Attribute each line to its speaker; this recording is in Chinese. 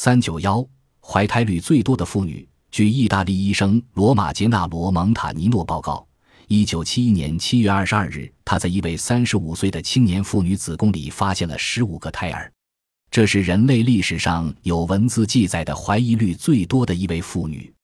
Speaker 1: 三九幺，怀胎率最多的妇女。据意大利医生罗马杰纳罗蒙塔尼诺报告，一九七一年七月二十二日，他在一位三十五岁的青年妇女子宫里发现了十五个胎儿，这是人类历史上有文字记载的怀疑率最多的一位妇女。